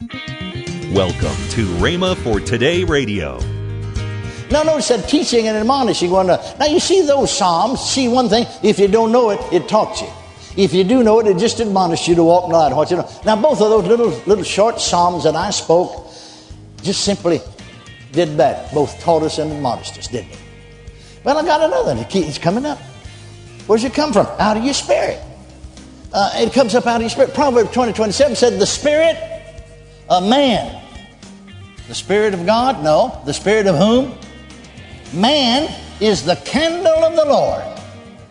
Welcome to Rhema for Today Radio. Now notice that teaching and admonishing one another. Now you see those Psalms, see one thing, if you don't know it, it taught you. If you do know it, it just admonished you to walk in the light. What you know. Now both of those little little short Psalms that I spoke just simply did that. Both taught us and admonished us, didn't they? Well, I got another. It's coming up. Where's it come from? Out of your spirit. Uh, it comes up out of your spirit. Proverbs 20, 27 said, The spirit of man. The spirit of God? No. The spirit of whom? Man is the candle of the Lord.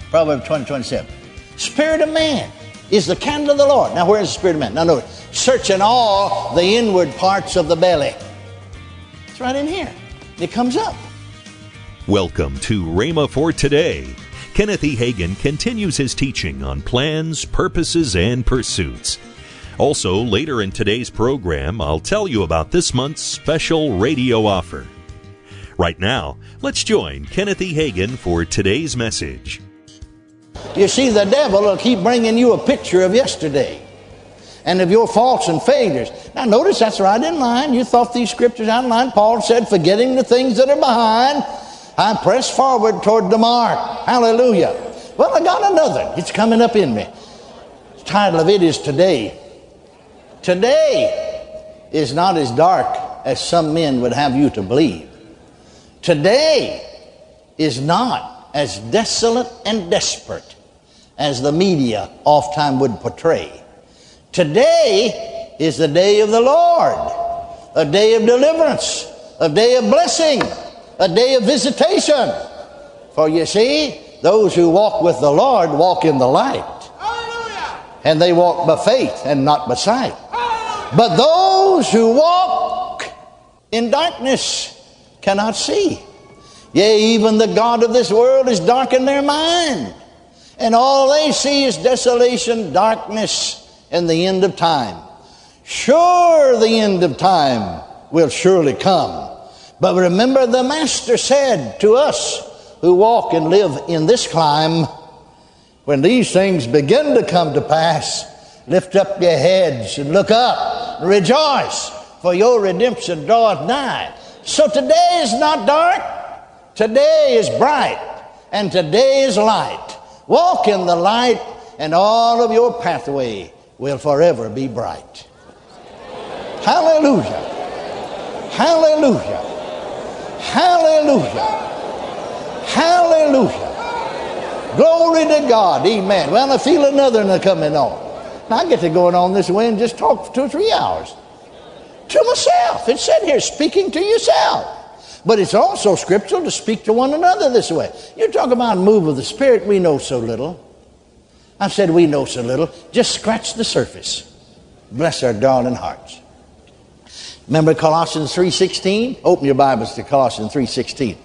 Proverbs 20, 27. Spirit of man is the candle of the Lord. Now, where is the spirit of man? Now, notice, searching all the inward parts of the belly. It's right in here. It comes up. Welcome to Rhema for Today. Kenneth E. Hagin continues his teaching on plans, purposes, and pursuits. Also, later in today's program, I'll tell you about this month's special radio offer. Right now, let's join Kenneth E. Hagin for today's message. You see, the devil will keep bringing you a picture of yesterday and of your faults and failures. Now, notice that's right in line. You thought these scriptures out in line. Paul said, forgetting the things that are behind, I press forward toward the mark. Hallelujah. Well, I got another. It's coming up in me. The title of it is Today. Today is not as dark as some men would have you to believe. Today is not as desolate and desperate as the media oft time would portray. Today is the day of the Lord, a day of deliverance, a day of blessing, a day of visitation. For you see, those who walk with the Lord walk in the light. And they walk by faith and not by sight. But those who walk in darkness cannot see. Yea, even the God of this world is darkened their mind. And all they see is desolation, darkness, and the end of time. Sure, the end of time will surely come. But remember, the Master said to us who walk and live in this clime, when these things begin to come to pass, lift up your heads and look up and rejoice, for your redemption draweth nigh. So today is not dark, today is bright, and today is light. Walk in the light, and all of your pathway will forever be bright. Hallelujah. Hallelujah. Hallelujah. Hallelujah. Glory to God. Amen. Well, I feel another one coming on. I get to going on this way and just talk for two or three hours. To myself. It's said here, speaking to yourself. But it's also scriptural to speak to one another this way. You talk about move of the Spirit, we know so little. I've said we know so little. Just scratch the surface. Bless our darling hearts. Remember Colossians 3.16? Open your Bibles to Colossians 3.16.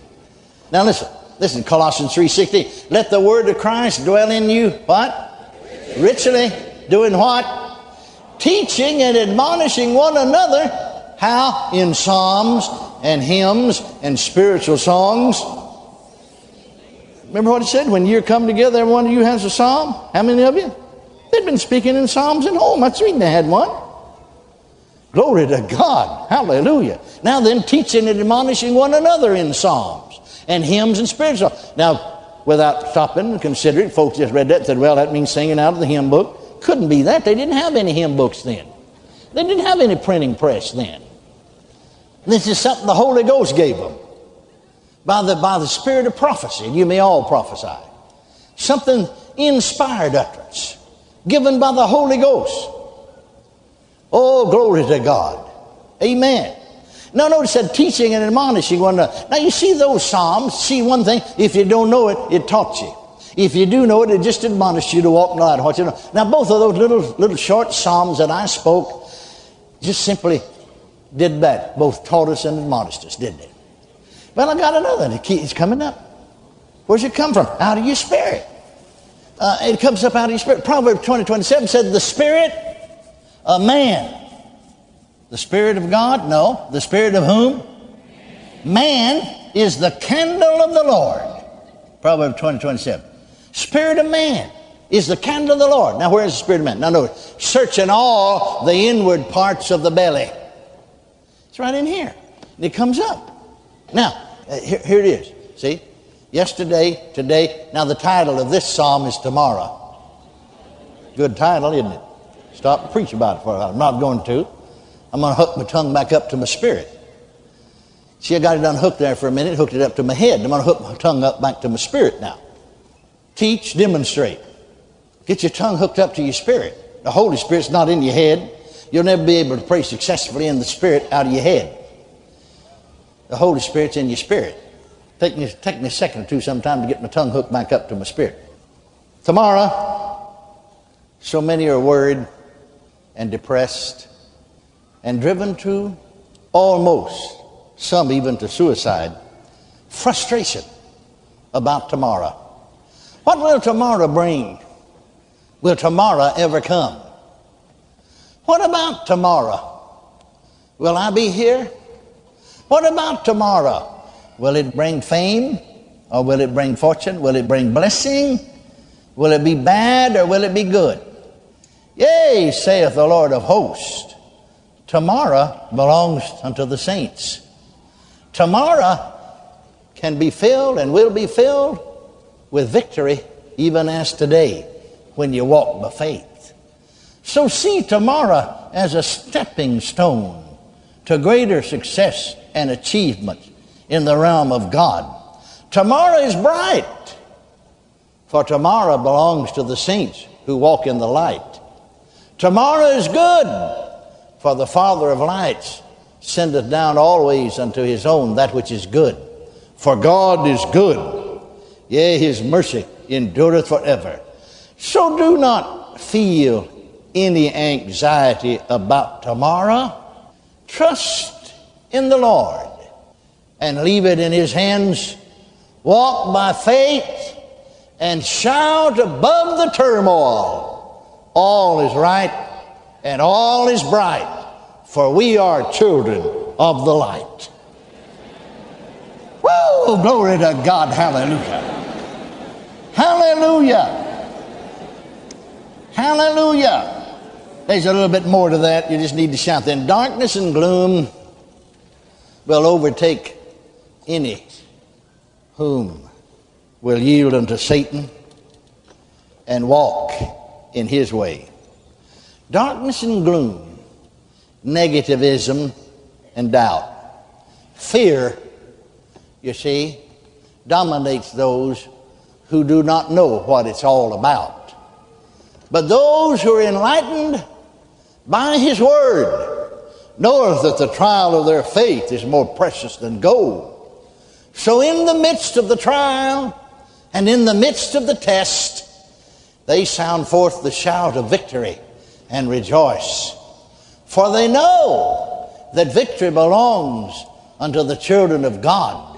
Now listen. Listen, Colossians 3.16. Let the word of Christ dwell in you, what? Richly. Doing what? Teaching and admonishing one another. How? In psalms and hymns and spiritual songs. Remember what he said? When you come together, every one of you has a psalm. How many of you? They'd been speaking in psalms at home. That's reason they had one. Glory to God. Hallelujah. Now then, teaching and admonishing one another in psalms and hymns and spiritual. Now, without stopping and considering, folks just read that and said, well, that means singing out of the hymn book. Couldn't be that. They didn't have any hymn books then. They didn't have any printing press then. This is something the Holy Ghost gave them by the, by the spirit of prophecy. You may all prophesy. Something inspired utterance given by the Holy Ghost. Oh, glory to God. Amen. Now notice that teaching and admonishing one another. Now you see those Psalms, see one thing, if you don't know it, it taught you. If you do know it, it just admonished you to walk not. What you know. Now both of those little little short Psalms that I spoke just simply did that. Both taught us and admonished us, didn't they? Well, I got another. It's coming up. Where's it come from? Out of your spirit. Uh, it comes up out of your spirit. Proverbs 20, 27 said, The spirit of man. The spirit of God? No. The spirit of whom? Man is the candle of the Lord. Proverbs 20, 27. Spirit of man is the candle of the Lord. Now, where is the Spirit of man? Now, notice, searching all the inward parts of the belly. It's right in here. And it comes up. Now, uh, here, here it is. See? Yesterday, today. Now, the title of this psalm is Tomorrow. Good title, isn't it? Stop and preach about it for a while. I'm not going to. I'm going to hook my tongue back up to my spirit. See, I got it unhooked there for a minute, hooked it up to my head. I'm going to hook my tongue up back to my spirit now. Teach, demonstrate. Get your tongue hooked up to your spirit. The Holy Spirit's not in your head. You'll never be able to pray successfully in the spirit out of your head. The Holy Spirit's in your spirit. Take me, take me a second or two sometime to get my tongue hooked back up to my spirit. Tomorrow, so many are worried and depressed and driven to almost, some even to suicide, frustration about tomorrow. What will tomorrow bring? Will tomorrow ever come? What about tomorrow? Will I be here? What about tomorrow? Will it bring fame or will it bring fortune? Will it bring blessing? Will it be bad or will it be good? Yea, saith the Lord of hosts, tomorrow belongs unto the saints. Tomorrow can be filled and will be filled with victory, even as today, when you walk by faith. So see tomorrow as a stepping stone to greater success and achievement in the realm of God. Tomorrow is bright, for tomorrow belongs to the saints who walk in the light. Tomorrow is good, for the Father of lights sendeth down always unto his own that which is good. For God is good, yea, his mercy endureth forever. So do not feel any anxiety about tomorrow. Trust in the Lord and leave it in his hands. Walk by faith and shout above the turmoil all is right and all is bright, for we are children of the light. Whoa, glory to God, hallelujah. Hallelujah. Hallelujah. There's a little bit more to that. You just need to shout. Then darkness and gloom will overtake any whom will yield unto Satan and walk in his way. Darkness and gloom, negativism and doubt. Fear, you see, dominates those who do not know what it's all about. But those who are enlightened by his word knoweth that the trial of their faith is more precious than gold. So in the midst of the trial and in the midst of the test, they sound forth the shout of victory and rejoice. For they know that victory belongs unto the children of God.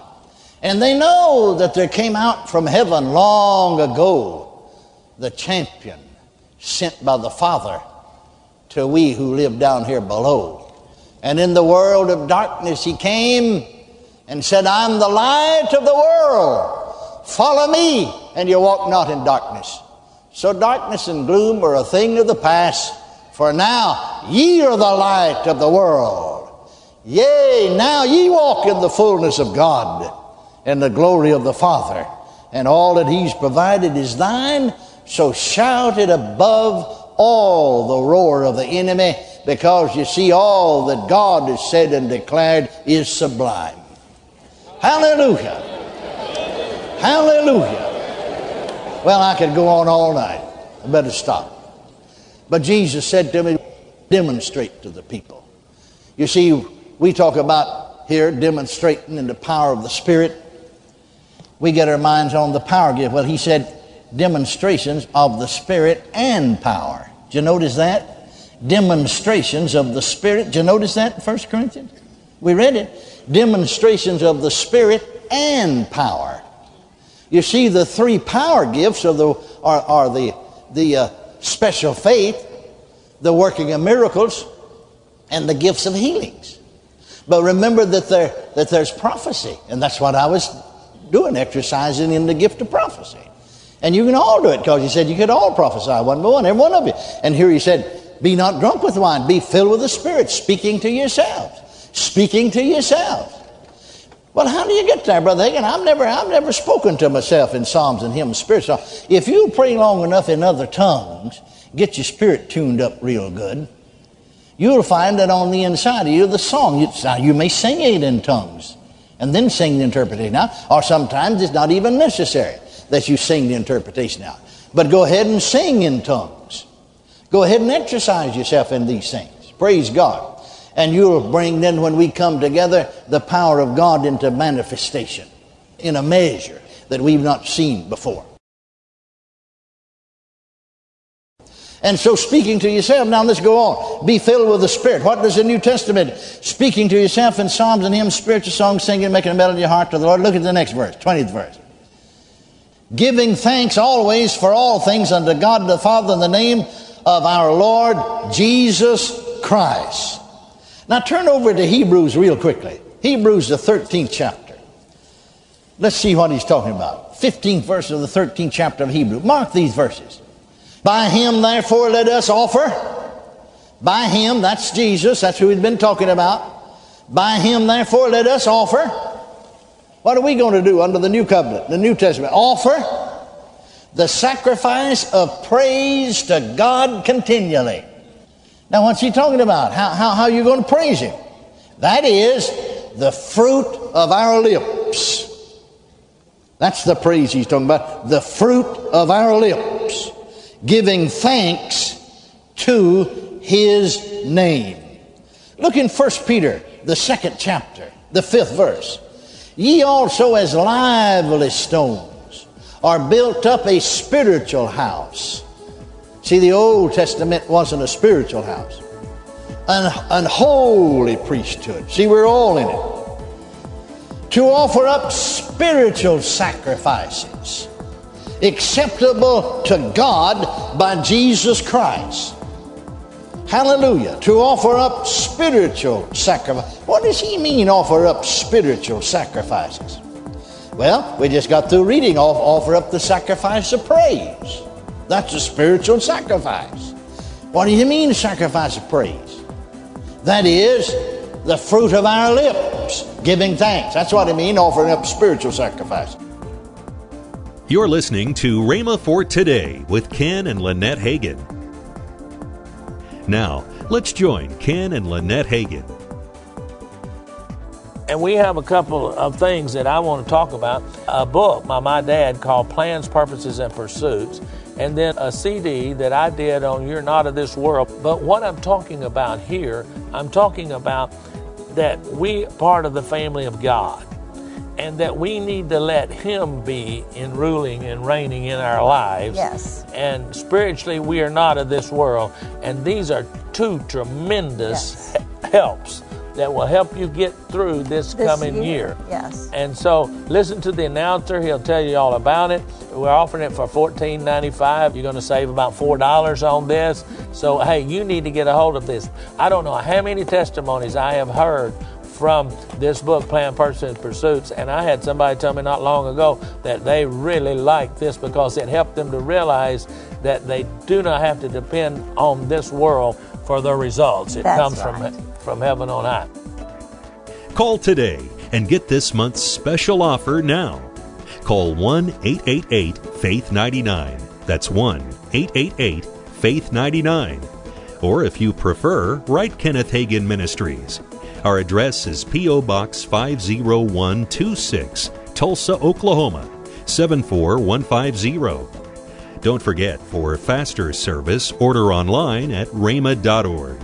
And they know that there came out from heaven long ago the champion sent by the Father to we who live down here below. And in the world of darkness he came and said, I'm the light of the world. Follow me, and you walk not in darkness. So darkness and gloom are a thing of the past, for now ye are the light of the world. Yea, now ye walk in the fullness of God and the glory of the Father, and all that He's provided is thine. So shout it above all the roar of the enemy, because you see, all that God has said and declared is sublime. Hallelujah! Hallelujah! Well, I could go on all night. I better stop. But Jesus said to me, demonstrate to the people. You see, we talk about here demonstrating in the power of the Spirit. We get our minds on the power gift. Well, he said demonstrations of the Spirit and power. Did you notice that? Demonstrations of the Spirit. Did you notice that in 1 Corinthians? We read it. Demonstrations of the Spirit and power. You see, the three power gifts are the, are, are the, the uh, special faith, the working of miracles, and the gifts of healings. But remember that, there, that there's prophecy, and that's what I was doing, exercising in the gift of prophecy. And you can all do it because he said you could all prophesy one by one, every one of you. And here he said, Be not drunk with wine, be filled with the Spirit, speaking to yourselves. Speaking to yourselves. Well, how do you get there, Brother Hagin? I've never, I've never spoken to myself in psalms and hymns, spirits. If you pray long enough in other tongues, get your spirit tuned up real good, you'll find that on the inside of you, the song, you, now you may sing it in tongues and then sing the interpretation out, or sometimes it's not even necessary that you sing the interpretation out. But go ahead and sing in tongues. Go ahead and exercise yourself in these things. Praise God. And you'll bring then, when we come together, the power of God into manifestation in a measure that we've not seen before. And so, speaking to yourself, now let's go on. Be filled with the Spirit. What does the New Testament? Speaking to yourself in psalms and hymns, spiritual songs, singing, making a melody in your heart to the Lord. Look at the next verse, 20th verse. Giving thanks always for all things unto God the Father in the name of our Lord Jesus Christ. Now turn over to Hebrews real quickly. Hebrews, the 13th chapter. Let's see what he's talking about. 15th verse of the 13th chapter of Hebrews. Mark these verses. By him, therefore, let us offer. By him, that's Jesus, that's who we've been talking about. By him, therefore, let us offer. What are we going to do under the new covenant, the New Testament? Offer the sacrifice of praise to God continually. Now, what's he talking about? How, how, how are you going to praise him? That is the fruit of our lips. That's the praise he's talking about. The fruit of our lips giving thanks to his name. Look in 1 Peter, the second chapter, the fifth verse. Ye also, as lively stones, are built up a spiritual house. See, the Old Testament wasn't a spiritual house, an unholy priesthood. See, we're all in it. To offer up spiritual sacrifices acceptable to God by Jesus Christ. Hallelujah. To offer up spiritual sacrifice. What does he mean, offer up spiritual sacrifices? Well, we just got through reading off offer up the sacrifice of praise. That's a spiritual sacrifice. What do you mean, sacrifice of praise? That is the fruit of our lips, giving thanks. That's what I mean, offering up spiritual sacrifice. You're listening to Rhema for Today with Ken and Lynette Hagin. Now, let's join Ken and Lynette Hagin. And we have a couple of things that I want to talk about. A book by my dad called Plans, Purposes, and Pursuits, and then a CD that I did on You're Not of This World. But what I'm talking about here, I'm talking about that we part of the family of God and that we need to let Him be in ruling and reigning in our lives. Yes. And spiritually, we are not of this world. And these are two tremendous Yes. helps that will help you get through this, This coming year, year. yes. And so listen to the announcer. He'll tell you all about it. We're offering it for $14.95. You're going to save about $4 on this. So, hey, you need to get a hold of this. I don't know how many testimonies I have heard from this book, Plan, Purpose, and Pursuits. And I had somebody tell me not long ago that they really liked this because it helped them to realize that they do not have to depend on this world for their results. It That's comes right. from from heaven on high. Call today and get this month's special offer now. Call 1 888 Faith 99. That's 1 888 Faith 99. Or if you prefer, write Kenneth Hagin Ministries. Our address is P.O. Box 50126, Tulsa, Oklahoma 74150. Don't forget, for faster service, order online at rhema.org.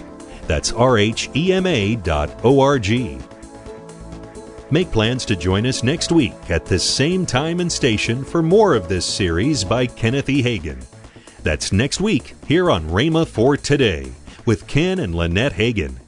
That's R H E M A dot O R G. Make plans to join us next week at this same time and station for more of this series by Kenneth E. Hagin. That's next week here on Rhema for Today with Ken and Lynette Hagin.